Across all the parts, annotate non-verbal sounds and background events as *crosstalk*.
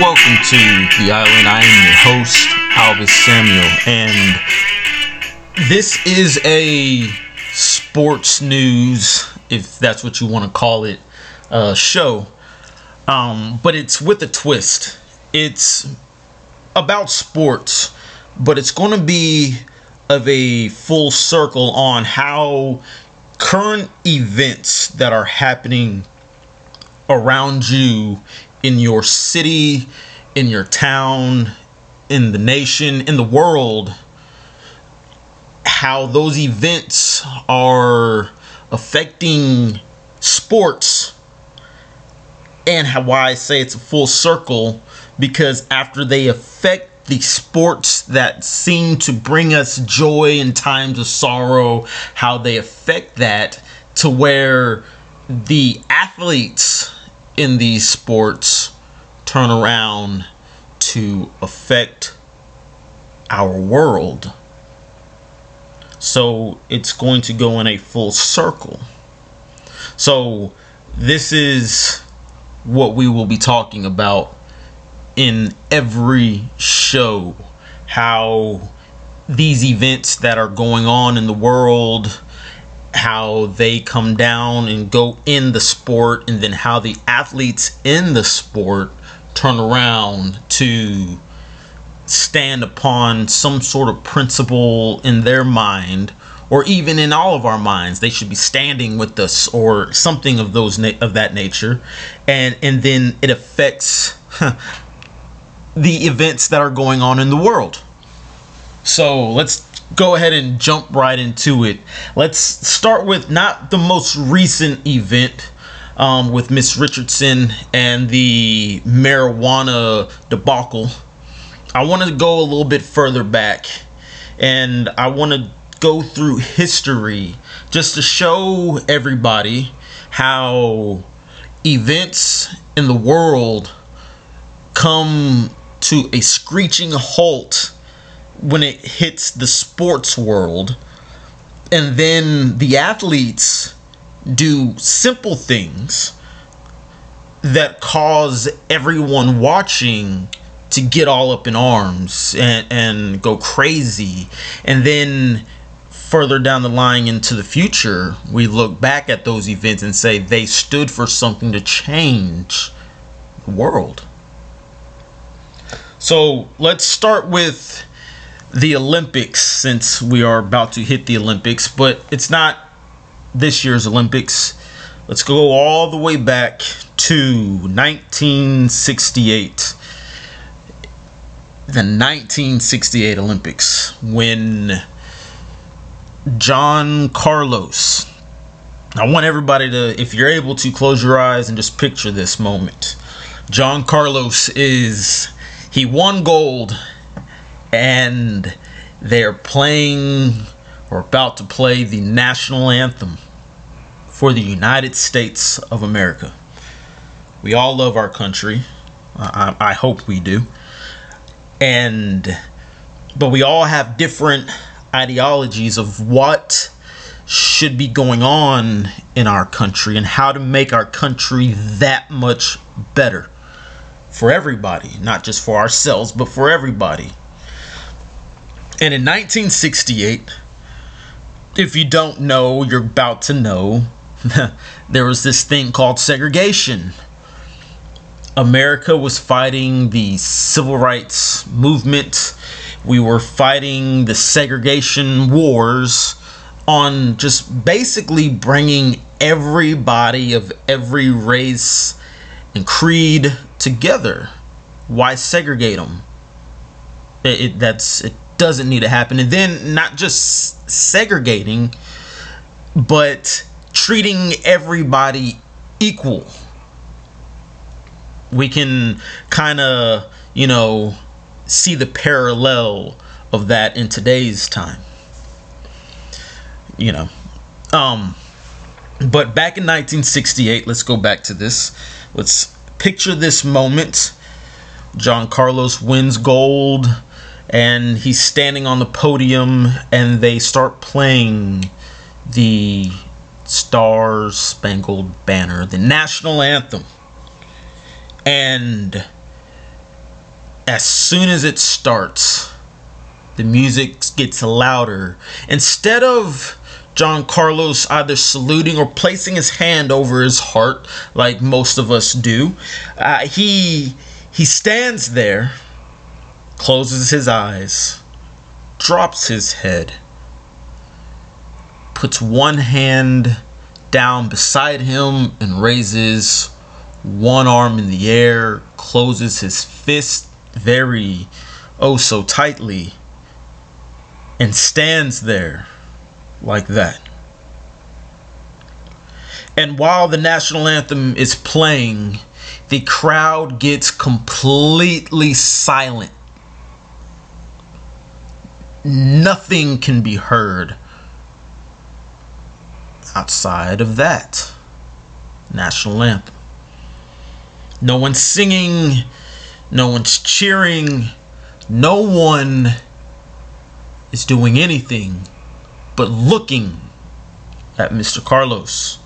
Welcome to the island. I am your host, Alvis Samuel, and this is a sports news, if that's what you want to call it, uh, show. Um, but it's with a twist. It's about sports, but it's going to be of a full circle on how current events that are happening around you in your city, in your town, in the nation, in the world, how those events are affecting sports and how why I say it's a full circle because after they affect the sports that seem to bring us joy in times of sorrow, how they affect that to where the athletes in these sports turn around to affect our world. So it's going to go in a full circle. So this is what we will be talking about in every show how these events that are going on in the world how they come down and go in the sport and then how the athletes in the sport turn around to stand upon some sort of principle in their mind or even in all of our minds. They should be standing with us or something of those na- of that nature. And and then it affects the events that are going on in the world. So let's go ahead and jump right into it. Let's start with not the most recent event um, with Miss Richardson and the marijuana debacle. I want to go a little bit further back and I want to go through history just to show everybody how events in the world come to a screeching halt when it hits the sports world and then the athletes do simple things that cause everyone watching to get all up in arms and, and go crazy. And then further down the line into the future we look back at those events and say they stood for something to change the world. So let's start with the Olympics since we are about to hit the Olympics, but it's not this year's Olympics. Let's go all the way back to 1968. The 1968 Olympics when John Carlos. I want everybody to, if you're able to, close your eyes and just picture this moment. John Carlos is, he won gold and they're playing or about to play the national anthem for the United States of America. We all love our country. I, I hope we do. And, but we all have different ideologies of what should be going on in our country and how to make our country that much better for everybody, not just for ourselves, but for everybody. And in 1968, if you don't know, you're about to know, *laughs* there was this thing called segregation. America was fighting the civil rights movement. We were fighting the segregation wars on just basically bringing everybody of every race and creed together. Why segregate them? It, it, that's it doesn't need to happen. And then not just segregating, but treating everybody equal. We can kind of, you know, see the parallel of that in today's time. You know, um, but back in 1968, let's go back to this. Let's picture this moment. John Carlos wins gold and he's standing on the podium and they start playing the Star Spangled Banner, the national anthem. And as soon as it starts, the music gets louder. Instead of John Carlos either saluting or placing his hand over his heart, like most of us do, uh, he he stands there, closes his eyes, drops his head, puts one hand down beside him, and raises one arm in the air, closes his fist very oh so tightly, and stands there like that. And while the national anthem is playing, the crowd gets completely silent. Nothing can be heard outside of that national anthem. No one's singing, no one's cheering, no one is doing anything but looking at Mr. Carlos.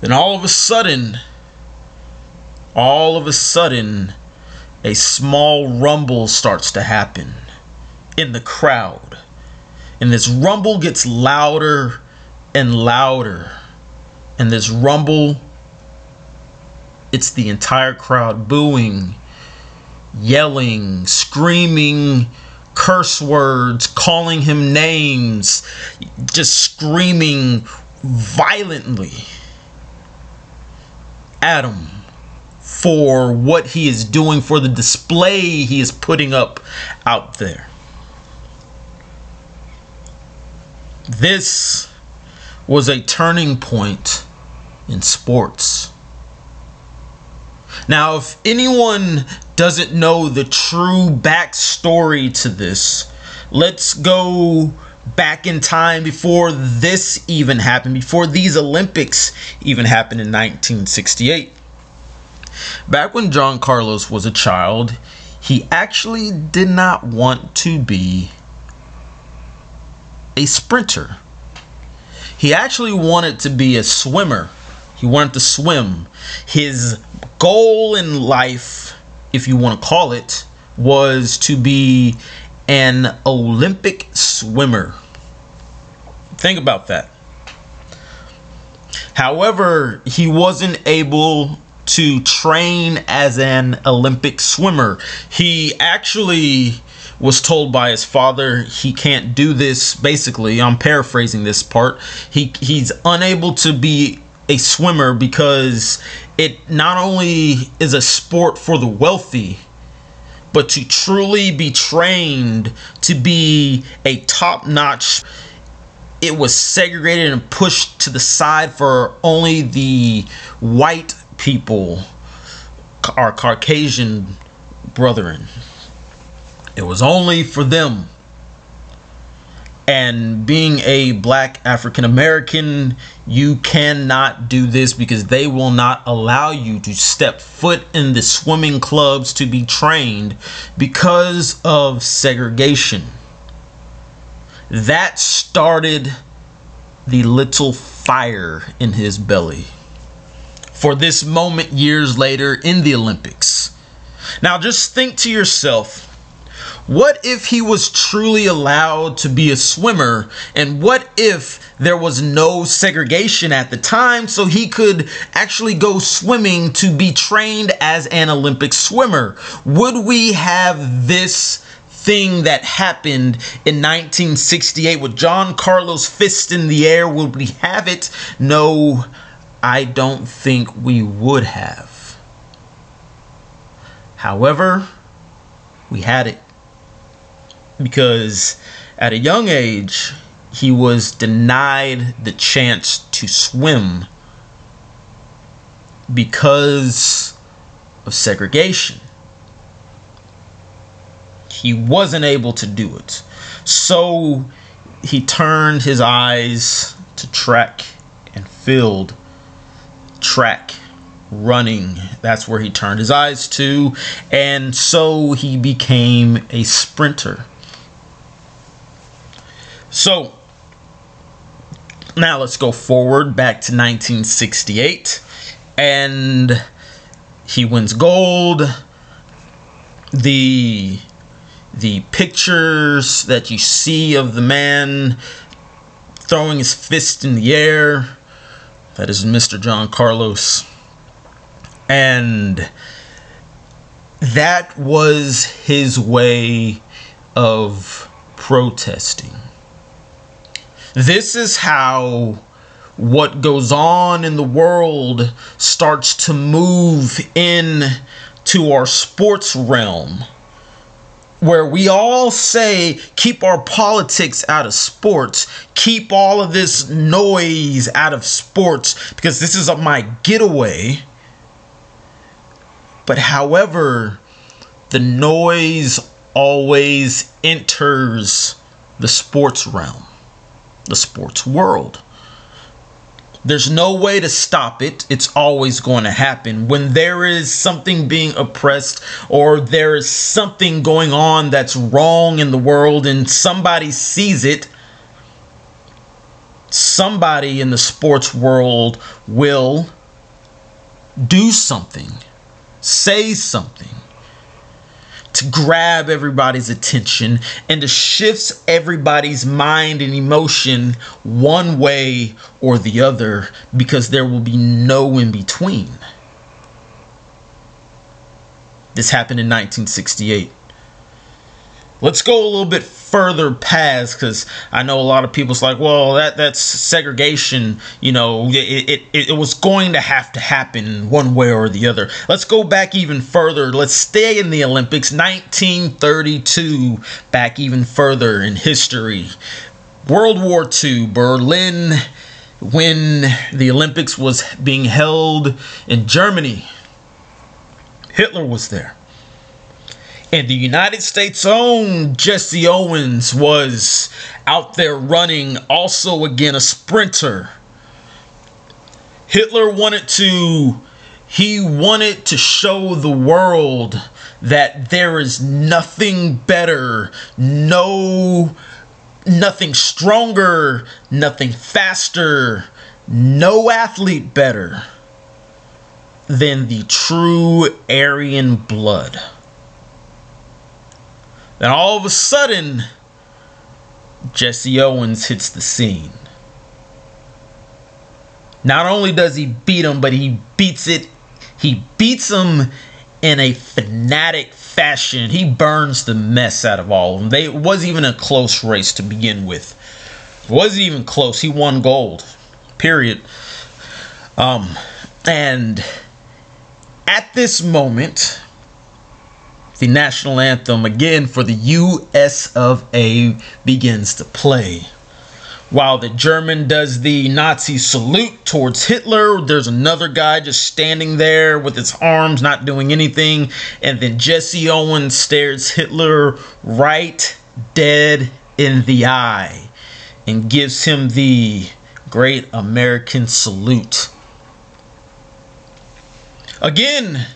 Then all of a sudden, all of a sudden, a small rumble starts to happen in the crowd. And this rumble gets louder and louder. And this rumble, it's the entire crowd booing, yelling, screaming curse words, calling him names, just screaming violently at him for what he is doing, for the display he is putting up out there. This was a turning point in sports. Now, if anyone doesn't know the true backstory to this, let's go back in time before this even happened, before these Olympics even happened in 1968. Back when John Carlos was a child, he actually did not want to be a sprinter. He actually wanted to be a swimmer. He wanted to swim. His goal in life, if you want to call it, was to be an Olympic swimmer. Think about that. However, he wasn't able to train as an Olympic swimmer. He actually was told by his father he can't do this. Basically i'm paraphrasing this part. He he's unable to be a swimmer because it not only is a sport for the wealthy but to truly be trained to be a top-notch it was segregated and pushed to the side for only the white people our caucasian brethren it was only for them. And being a black African American, you cannot do this because they will not allow you to step foot in the swimming clubs to be trained because of segregation. That started the little fire in his belly for this moment years later in the Olympics. Now, just think to yourself what if he was truly allowed to be a swimmer? And what if there was no segregation at the time so he could actually go swimming to be trained as an Olympic swimmer? Would we have this thing that happened in 1968 with John Carlos fist in the air? Would we have it? No, I don't think we would have. However, we had it because at a young age, he was denied the chance to swim because of segregation. He wasn't able to do it. So he turned his eyes to track and field. Track, running. That's where he turned his eyes to. And so he became a sprinter. So now let's go forward back to 1968 and he wins gold the the pictures that you see of the man throwing his fist in the air that is Mr. John Carlos and that was his way of protesting this is how what goes on in the world starts to move in to our sports realm where we all say keep our politics out of sports. Keep all of this noise out of sports because this is my getaway. But however the noise always enters the sports realm the sports world. There's no way to stop it. It's always going to happen. When there is something being oppressed or there is something going on that's wrong in the world and somebody sees it, somebody in the sports world will do something, say something to grab everybody's attention and to shift everybody's mind and emotion one way or the other because there will be no in between. This happened in 1968. Let's go a little bit further past because I know a lot of people's like, well, that that's segregation. You know, it, it it was going to have to happen one way or the other. Let's go back even further. Let's stay in the Olympics, 1932. Back even further in history, World War II, Berlin, when the Olympics was being held in Germany. Hitler was there. And the United States' own Jesse Owens was out there running, also again a sprinter. Hitler wanted to he wanted to show the world that there is nothing better, no nothing stronger, nothing faster, no athlete better than the true Aryan blood. Then all of a sudden, Jesse Owens hits the scene. Not only does he beat him, but he beats it. He beats him in a fanatic fashion. He burns the mess out of all of them. They, it wasn't even a close race to begin with. It wasn't even close. He won gold. Period. Um, and at this moment, the national anthem again for the US of A begins to play. While the German does the Nazi salute towards Hitler, there's another guy just standing there with his arms not doing anything. And then Jesse Owens stares Hitler right dead in the eye and gives him the great American salute. Again,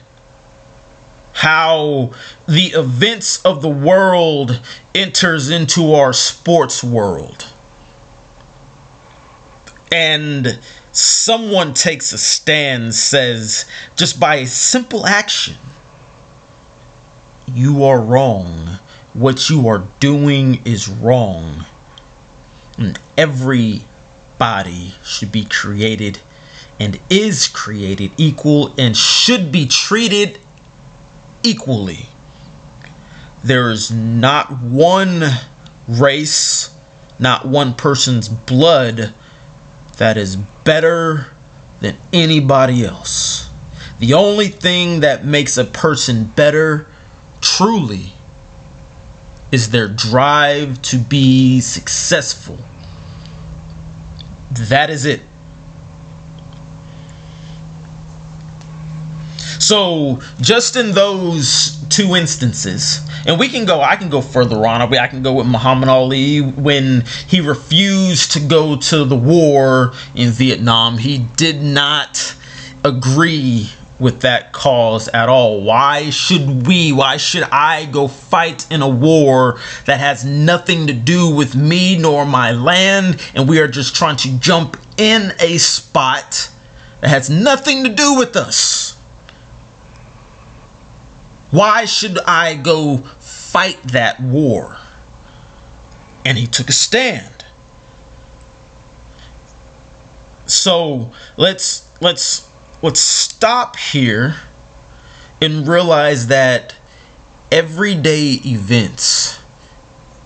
how the events of the world enters into our sports world. And someone takes a stand says just by a simple action you are wrong. What you are doing is wrong. And everybody should be created and is created equal and should be treated equally. There is not one race, not one person's blood that is better than anybody else. The only thing that makes a person better, truly, is their drive to be successful. That is it. So, just in those two instances, and we can go, I can go further on. I can go with Muhammad Ali when he refused to go to the war in Vietnam. He did not agree with that cause at all. Why should we, why should I go fight in a war that has nothing to do with me nor my land? And we are just trying to jump in a spot that has nothing to do with us. Why should I go fight that war? And he took a stand. So let's let's let's stop here and realize that everyday events,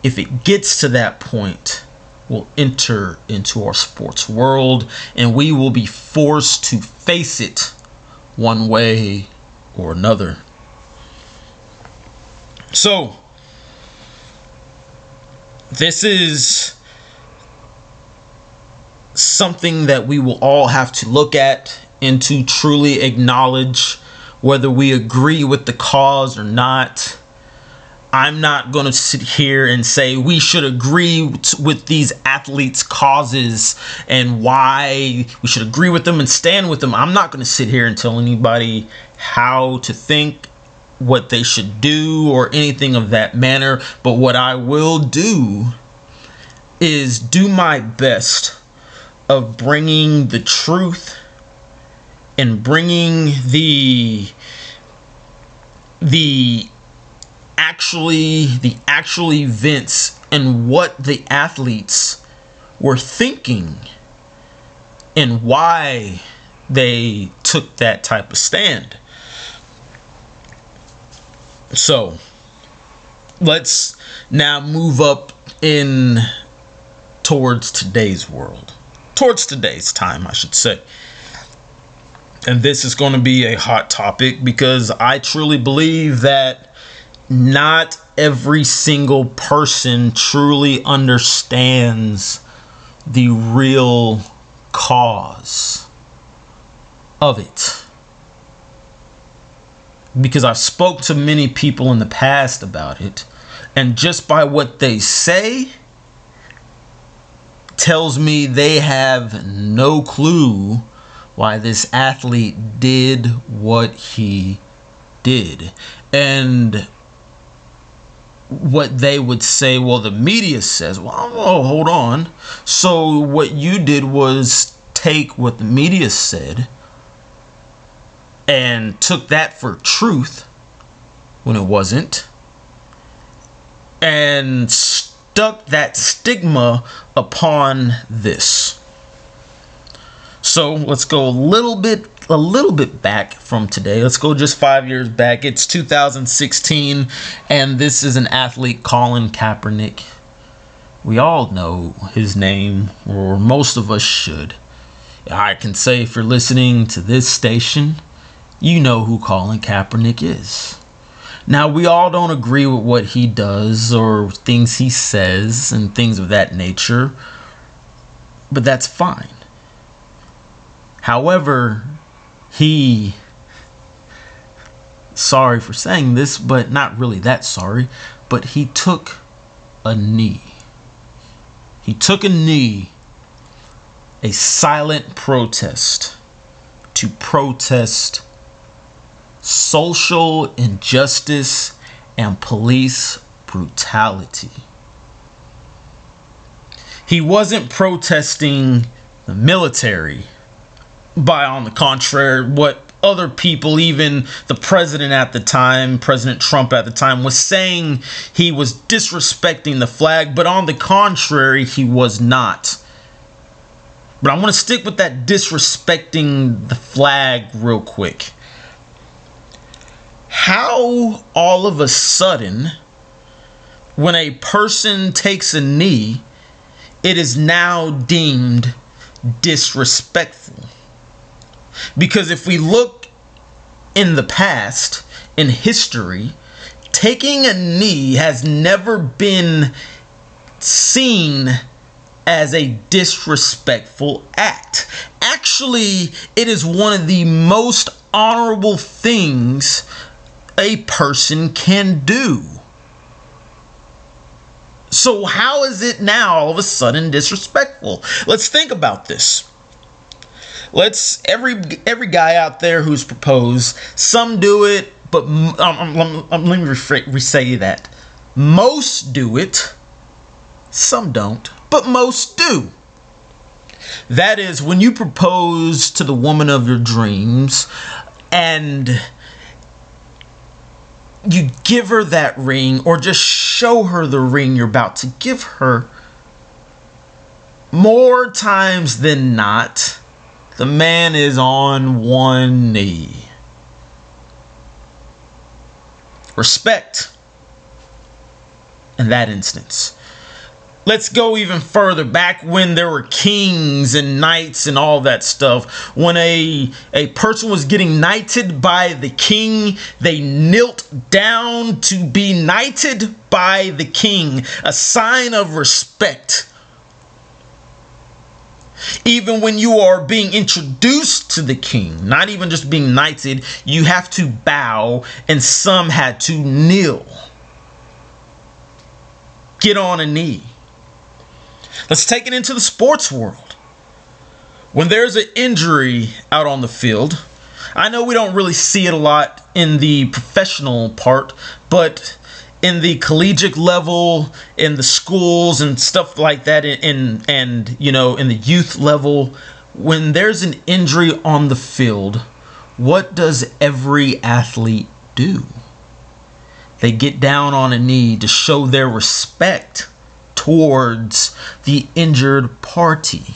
if it gets to that point, will enter into our sports world and we will be forced to face it one way or another. So, this is something that we will all have to look at and to truly acknowledge whether we agree with the cause or not. I'm not going to sit here and say we should agree with these athletes' causes and why we should agree with them and stand with them. I'm not going to sit here and tell anybody how to think, what they should do, or anything of that manner. But what I will do is do my best of bringing the truth and bringing the the actually the actual events and what the athletes were thinking and why they took that type of stand. So, let's now move up in towards today's world. Towards today's time, I should say. And this is going to be a hot topic because I truly believe that not every single person truly understands the real cause of it. Because I've spoke to many people in the past about it, and just by what they say tells me they have no clue why this athlete did what he did. And what they would say, well, the media says, well, oh, hold on. So what you did was take what the media said and took that for truth when it wasn't and stuck that stigma upon this. So let's go a little bit a little bit back from today. Let's go just five years back. It's 2016, and this is an athlete, Colin Kaepernick. We all know his name, or most of us should. I can say if you're listening to this station, you know who Colin Kaepernick is. Now, we all don't agree with what he does or things he says and things of that nature, but that's fine. However, he sorry for saying this, but not really that sorry, but he took a knee. He took a knee, a silent protest to protest social injustice and police brutality. He wasn't protesting the military. By on the contrary what other people even the president at the time president trump at the time was saying he was disrespecting the flag but on the contrary he was not. But i want to stick with that disrespecting the flag real quick how all of a sudden when a person takes a knee it is now deemed disrespectful because if we look in the past, in history, taking a knee has never been seen as a disrespectful act. Actually, it is one of the most honorable things a person can do. So, how is it now all of a sudden disrespectful? Let's think about this let's every every guy out there who's proposed. Some do it, but um, um, um, let me re say that. Most do it. Some don't, but most do. That is when you propose to the woman of your dreams and you give her that ring or just show her the ring you're about to give her, more times than not, the man is on one knee. Respect in that instance. Let's go even further back when there were kings and knights and all that stuff. When a a person was getting knighted by the king, they knelt down to be knighted by the king, a sign of respect. Even when you are being introduced to the king, not even just being knighted, you have to bow, and some had to kneel. Get on a knee. Let's take it into the sports world. When there's an injury out on the field, I know we don't really see it a lot in the professional part, but in the collegiate level, in the schools and stuff like that, in and you know, in the youth level, when there's an injury on the field, what does every athlete do? They get down on a knee to show their respect towards the injured party.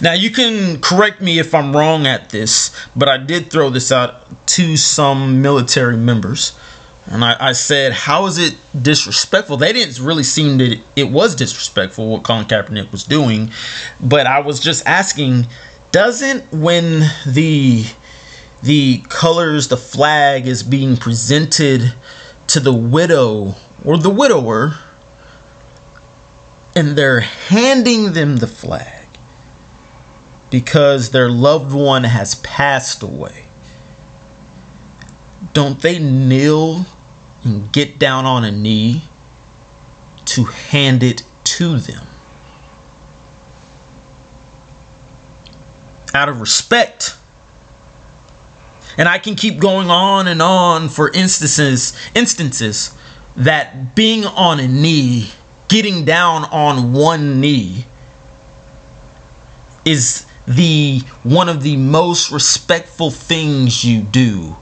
Now, you can correct me if I'm wrong at this, but I did throw this out to some military members. And I, I said, How is it disrespectful? They didn't really seem that it was disrespectful what Colin Kaepernick was doing. But I was just asking, doesn't when the the colors, the flag is being presented to the widow or the widower, and they're handing them the flag because their loved one has passed away. Don't they kneel and get down on a knee to hand it to them? Out of respect and I can keep going on and on for instances instances that being on a knee, getting down on one knee is the one of the most respectful things you do.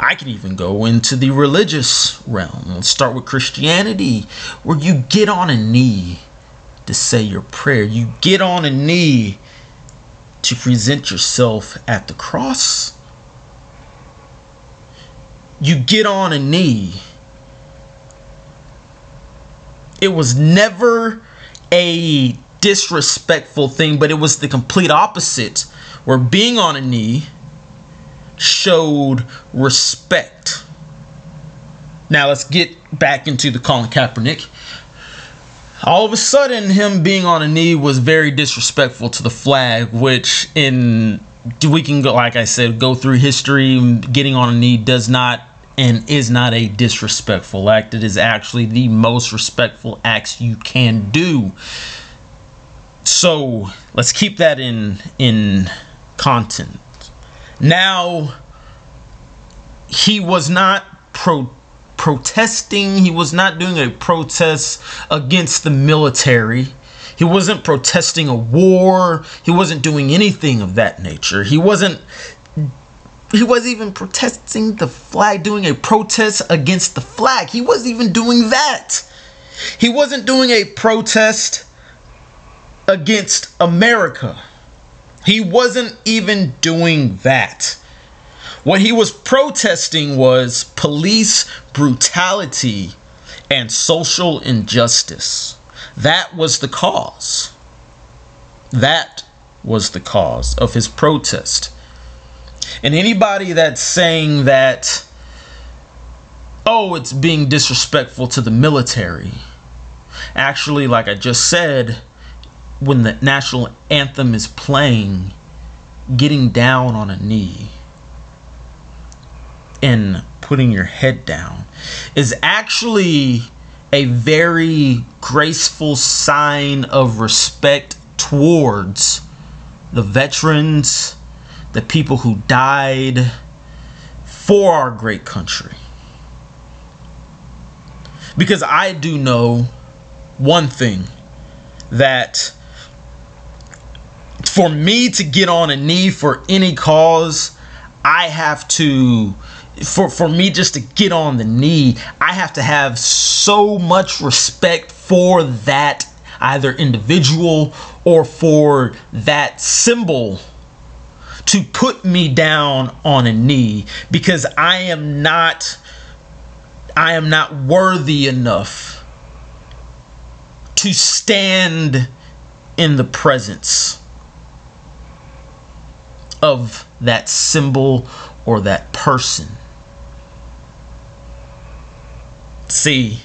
I can even go into the religious realm. Let's start with Christianity, where you get on a knee to say your prayer. You get on a knee to present yourself at the cross you get on a knee. It was never a disrespectful thing, but it was the complete opposite, where being on a knee showed respect. Now let's get back into the Colin Kaepernick. All of a sudden, him being on a knee was very disrespectful to the flag, which in we can go like I said, go through history. Getting on a knee does not and is not a disrespectful act. It is actually the most respectful acts you can do. So let's keep that in in content. Now he was not pro protesting, he was not doing a protest against the military. He wasn't protesting a war. He wasn't doing anything of that nature. He wasn't he wasn't even protesting the flag, doing a protest against the flag. He wasn't even doing that. He wasn't doing a protest against America. He wasn't even doing that. What he was protesting was police brutality and social injustice. That was the cause. That was the cause of his protest. And anybody that's saying that, oh, it's being disrespectful to the military, actually, like I just said, when the national anthem is playing, getting down on a knee and putting your head down is actually a very graceful sign of respect towards the veterans the people who died for our great country. Because I do know one thing that for me to get on a knee for any cause, I have to for for me just to get on the knee, I have to have so much respect for that either individual or for that symbol to put me down on a knee because I am not I am not worthy enough to stand in the presence of that symbol or that person. See,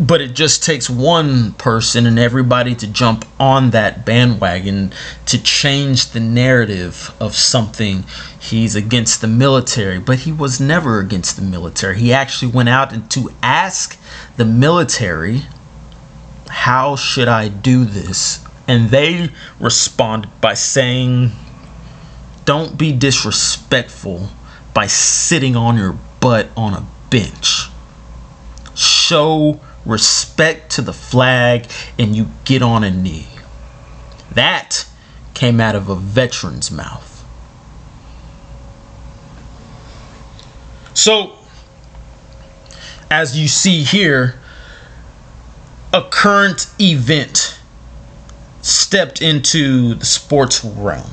but it just takes one person and everybody to jump on that bandwagon to change the narrative of something. He's against the military, but he was never against the military. He actually went out to ask the military, How should I do this? And they responded by saying, Don't be disrespectful by sitting on your butt on a bench. Show respect to the flag, and you get on a knee. That came out of a veteran's mouth. So, as you see here, a current event stepped into the sports realm.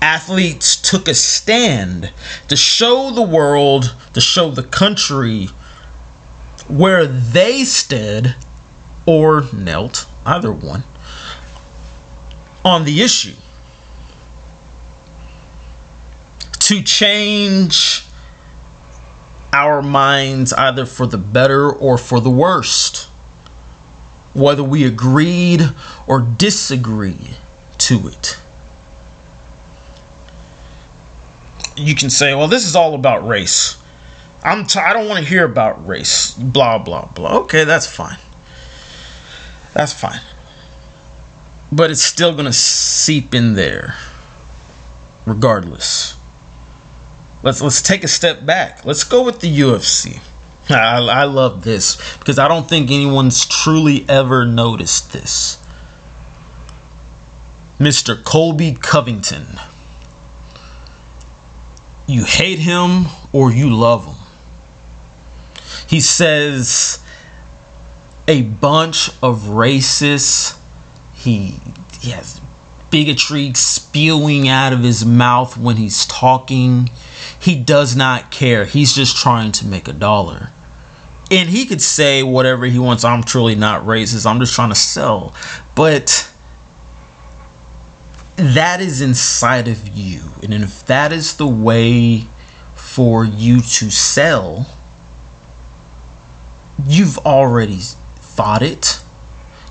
Athletes took a stand to show the world, to show the country where they stood or knelt, either one, on the issue. To change our minds either for the better or for the worst. Whether we agreed or disagreed to it. You can say, well, this is all about race. I'm t- I don't want to hear about race. Blah blah blah. Okay, that's fine. That's fine. But it's still gonna seep in there, regardless. Let's let's take a step back. Let's go with the UFC. I, I love this because I don't think anyone's truly ever noticed this. Mr. Colby Covington. You hate him or you love him he says a bunch of racist he, he has bigotry spewing out of his mouth when he's talking. He does not care. He's just trying to make a dollar. And he could say whatever he wants i'm truly not racist. I'm just trying to sell. But that is inside of you. And if that is the way for you to sell you've already thought it.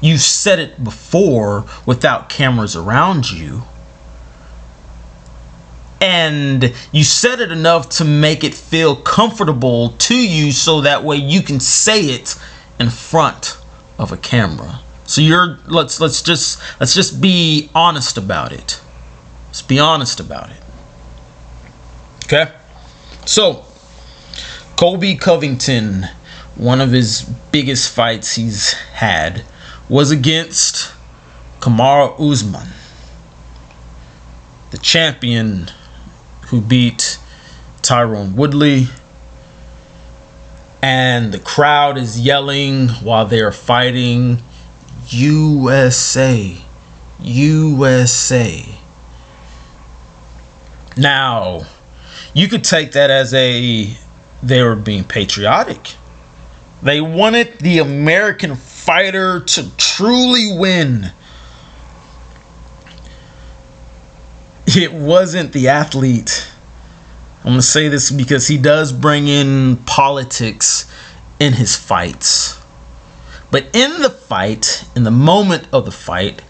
You've said it before without cameras around you. And you said it enough to make it feel comfortable to you so that way you can say it in front of a camera. So you're let's let's just let's just be honest about it. Let's be honest about it. Okay? So Colby Covington one of his biggest fights he's had was against Kamaru Usman, the champion who beat Tyron Woodley. And the crowd is yelling while they are fighting USA, USA. Now, you could take that as a they were being patriotic they wanted the American fighter to truly win. It wasn't the athlete. I'm going to say this because he does bring in politics in his fights. But in the fight, in the moment of the fight,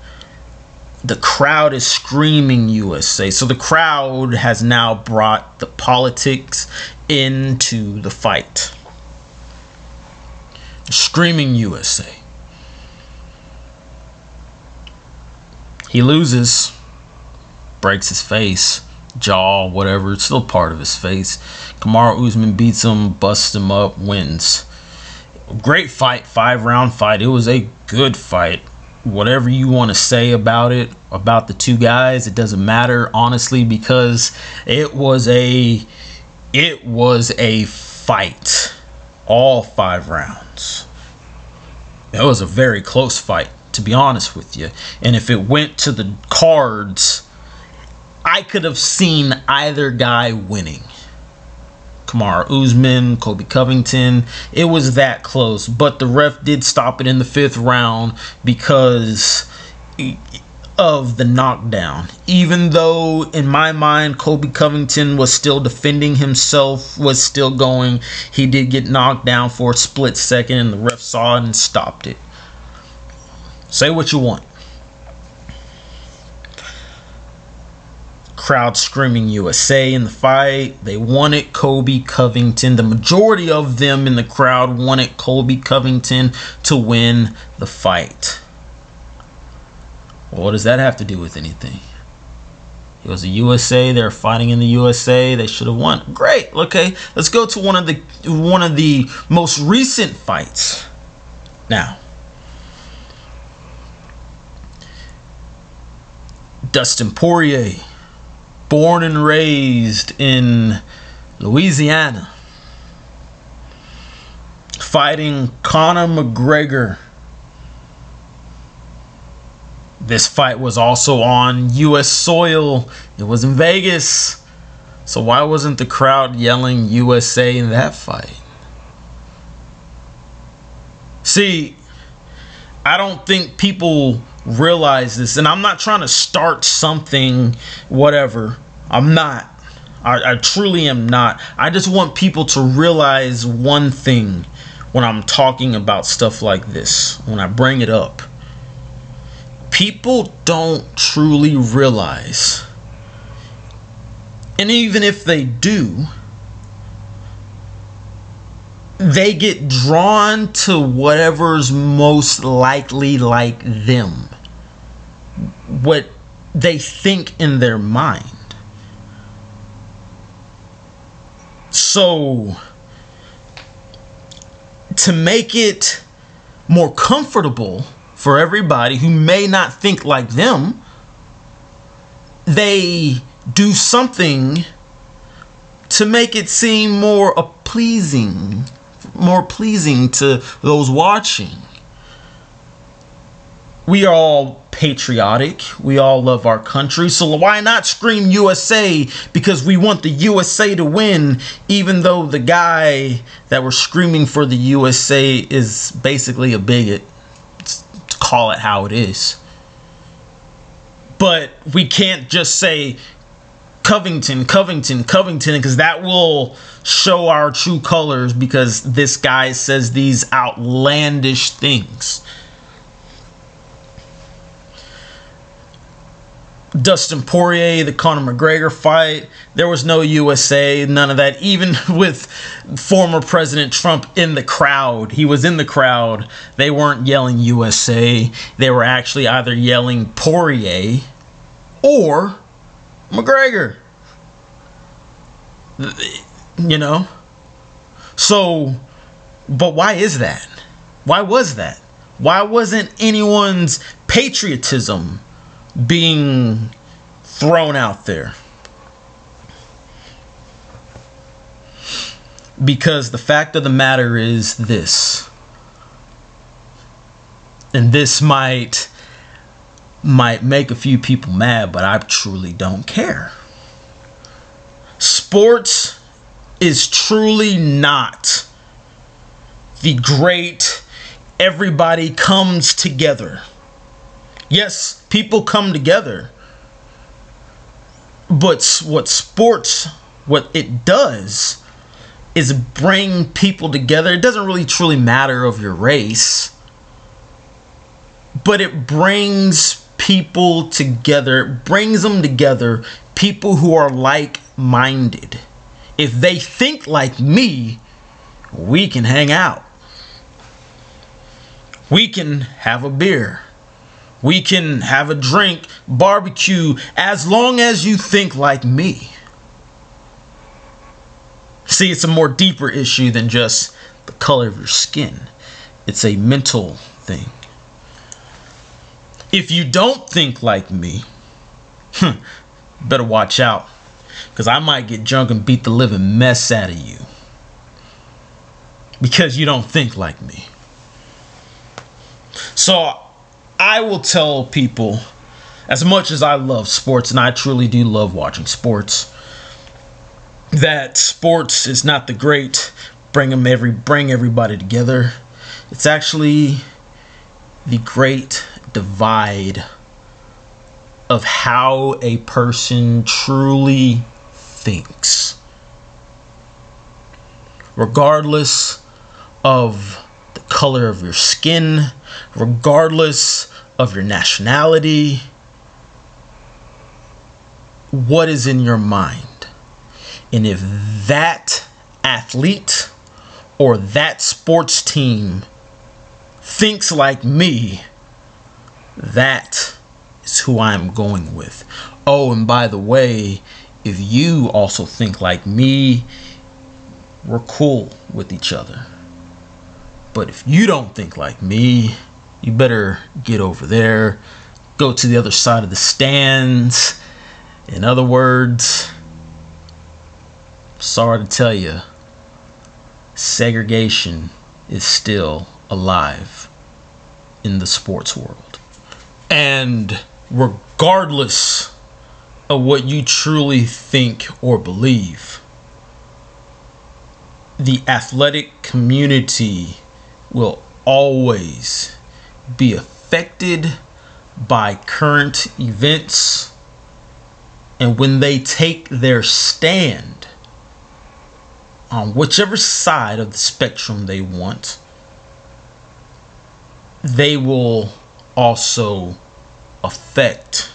the crowd is screaming USA. So the crowd has now brought the politics into the fight. Screaming USA. He loses, breaks his face, jaw, whatever. It's still part of his face. Kamaru Usman beats him, busts him up, wins. Great fight, five round fight. It was a good fight. Whatever you want to say about it, about the two guys, it doesn't matter, honestly, because it was a it was a fight. All five rounds. It was a very close fight, to be honest with you. And if it went to the cards, I could have seen either guy winning. Kamaru Usman, Colby Covington. It was that close, but the ref did stop it in the fifth round because of the knockdown. Even though, in my mind, Colby Covington was still defending himself, was still going, he did get knocked down for a split second, and the ref saw it and stopped it. Say what you want. crowd screaming USA in the fight. They wanted Colby Covington. The majority of them in the crowd wanted Colby Covington to win the fight. Well, what does that have to do with anything? It was the USA. They're fighting in the USA. They should have won. Great. Okay, let's go to one of the one of the most recent fights. Now, Dustin Poirier born and raised in Louisiana, fighting Conor McGregor. This fight was also on U.S. soil. It was in Vegas. So why wasn't the crowd yelling USA in that fight? See, I don't think people realize this. And I'm not trying to start something, whatever. I'm not. I, I truly am not. I just want people to realize one thing when I'm talking about stuff like this, when I bring it up. People don't truly realize, and even if they do, they get drawn to whatever's most likely like them. What they think in their mind. So, to make it more comfortable for everybody who may not think like them, they do something to make it seem more pleasing, more pleasing to those watching. We are all patriotic. We all love our country. So why not scream USA because we want the USA to win even though the guy that we're screaming for the USA is basically a bigot. Call it how it is. But we can't just say Covington, Covington, Covington because that will show our true colors because this guy says these outlandish things. Dustin Poirier, the Conor McGregor fight. There was no USA, none of that. Even *laughs* with former President Trump in the crowd, he was in the crowd. They weren't yelling USA. They were actually either yelling Poirier or McGregor. You know? So, but why is that? Why was that? Why wasn't anyone's patriotism? Being thrown out there. Because the fact of the matter is this. And this might might make a few people mad, but I truly don't care. Sports is truly not the great everybody comes together Yes, people come together. But what sports, what it does, is bring people together. It doesn't really truly matter of your race, but it brings people together. It brings them together, people who are like minded. If they think like me, we can hang out. We can have a beer we can have a drink, barbecue, as long as you think like me. See, it's a more deeper issue than just the color of your skin, it's a mental thing. If you don't think like me, hmm, better watch out. Because I might get drunk and beat the living mess out of you. Because you don't think like me. So I will tell people, as much as I love sports, and I truly do love watching sports, that sports is not the great bring them every bring everybody together. It's actually the great divide of how a person truly thinks. Regardless of color of your skin, regardless of your nationality, what is in your mind? And if that athlete or that sports team thinks like me, that is who I'm going with. Oh, and by the way, if you also think like me, we're cool with each other. But if you don't think like me, you better get over there, go to the other side of the stands. In other words, sorry to tell you, segregation is still alive in the sports world. And regardless of what you truly think or believe, the athletic community will always be affected by current events. And when they take their stand on whichever side of the spectrum they want, they will also affect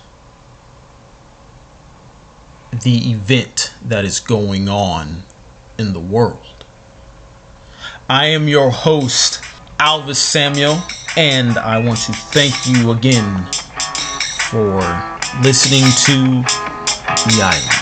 the event that is going on in the world. I am your host, Alvis Samuel, and I want to thank you again for listening to The Island.